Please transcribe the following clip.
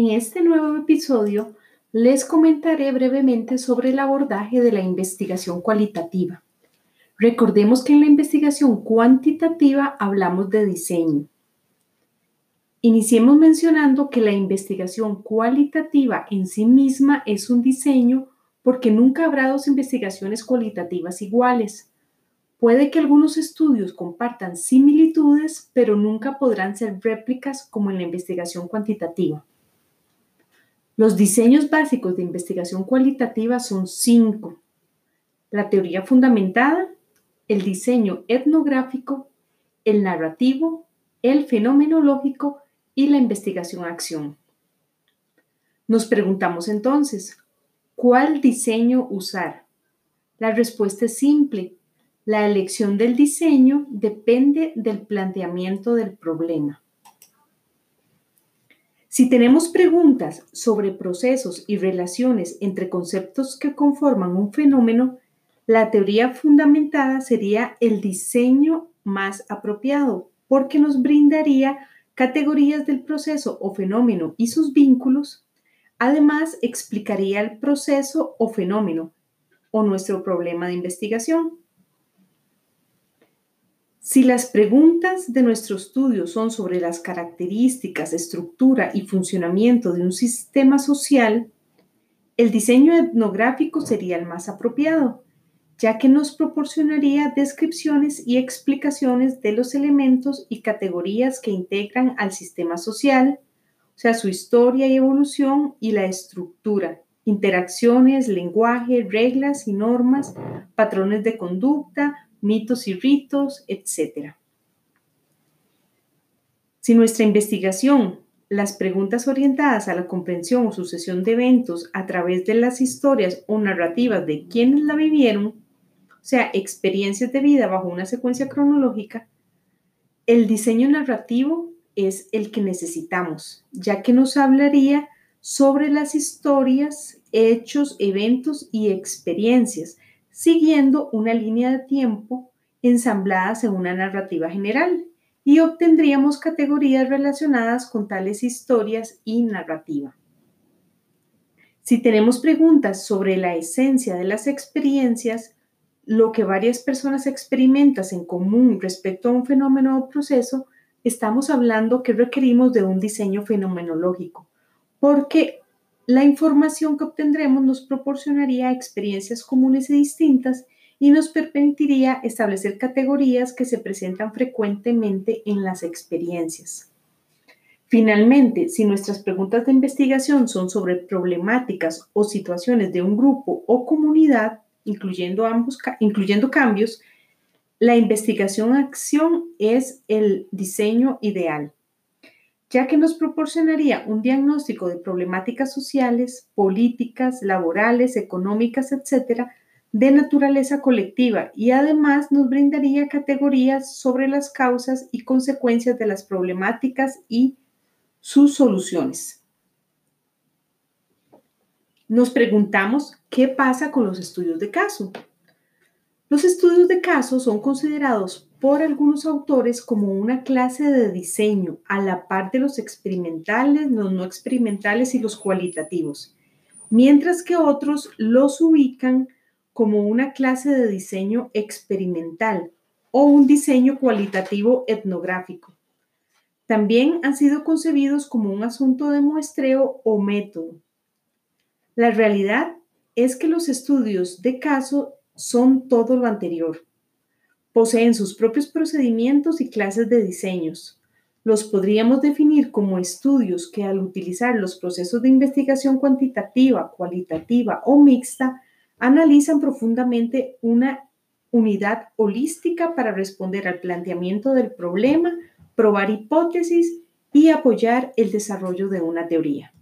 En este nuevo episodio les comentaré brevemente sobre el abordaje de la investigación cualitativa. Recordemos que en la investigación cuantitativa hablamos de diseño. Iniciemos mencionando que la investigación cualitativa en sí misma es un diseño porque nunca habrá dos investigaciones cualitativas iguales. Puede que algunos estudios compartan similitudes, pero nunca podrán ser réplicas como en la investigación cuantitativa. Los diseños básicos de investigación cualitativa son cinco. La teoría fundamentada, el diseño etnográfico, el narrativo, el fenomenológico y la investigación-acción. Nos preguntamos entonces, ¿cuál diseño usar? La respuesta es simple. La elección del diseño depende del planteamiento del problema. Si tenemos preguntas sobre procesos y relaciones entre conceptos que conforman un fenómeno, la teoría fundamentada sería el diseño más apropiado, porque nos brindaría categorías del proceso o fenómeno y sus vínculos. Además, explicaría el proceso o fenómeno o nuestro problema de investigación. Si las preguntas de nuestro estudio son sobre las características, estructura y funcionamiento de un sistema social, el diseño etnográfico sería el más apropiado, ya que nos proporcionaría descripciones y explicaciones de los elementos y categorías que integran al sistema social, o sea, su historia y evolución y la estructura, interacciones, lenguaje, reglas y normas, patrones de conducta, mitos y ritos, etc. Si nuestra investigación, las preguntas orientadas a la comprensión o sucesión de eventos a través de las historias o narrativas de quienes la vivieron, o sea, experiencias de vida bajo una secuencia cronológica, el diseño narrativo es el que necesitamos, ya que nos hablaría sobre las historias, hechos, eventos y experiencias siguiendo una línea de tiempo ensambladas en una narrativa general y obtendríamos categorías relacionadas con tales historias y narrativa. Si tenemos preguntas sobre la esencia de las experiencias, lo que varias personas experimentan en común respecto a un fenómeno o proceso, estamos hablando que requerimos de un diseño fenomenológico, porque la información que obtendremos nos proporcionaría experiencias comunes y distintas y nos permitiría establecer categorías que se presentan frecuentemente en las experiencias. Finalmente, si nuestras preguntas de investigación son sobre problemáticas o situaciones de un grupo o comunidad, incluyendo, ambos, incluyendo cambios, la investigación-acción es el diseño ideal ya que nos proporcionaría un diagnóstico de problemáticas sociales, políticas, laborales, económicas, etcétera, de naturaleza colectiva y además nos brindaría categorías sobre las causas y consecuencias de las problemáticas y sus soluciones. Nos preguntamos qué pasa con los estudios de caso. Los estudios de caso son considerados por algunos autores como una clase de diseño a la par de los experimentales, los no experimentales y los cualitativos, mientras que otros los ubican como una clase de diseño experimental o un diseño cualitativo etnográfico. También han sido concebidos como un asunto de muestreo o método. La realidad es que los estudios de caso son todo lo anterior Poseen sus propios procedimientos y clases de diseños. Los podríamos definir como estudios que al utilizar los procesos de investigación cuantitativa, cualitativa o mixta, analizan profundamente una unidad holística para responder al planteamiento del problema, probar hipótesis y apoyar el desarrollo de una teoría.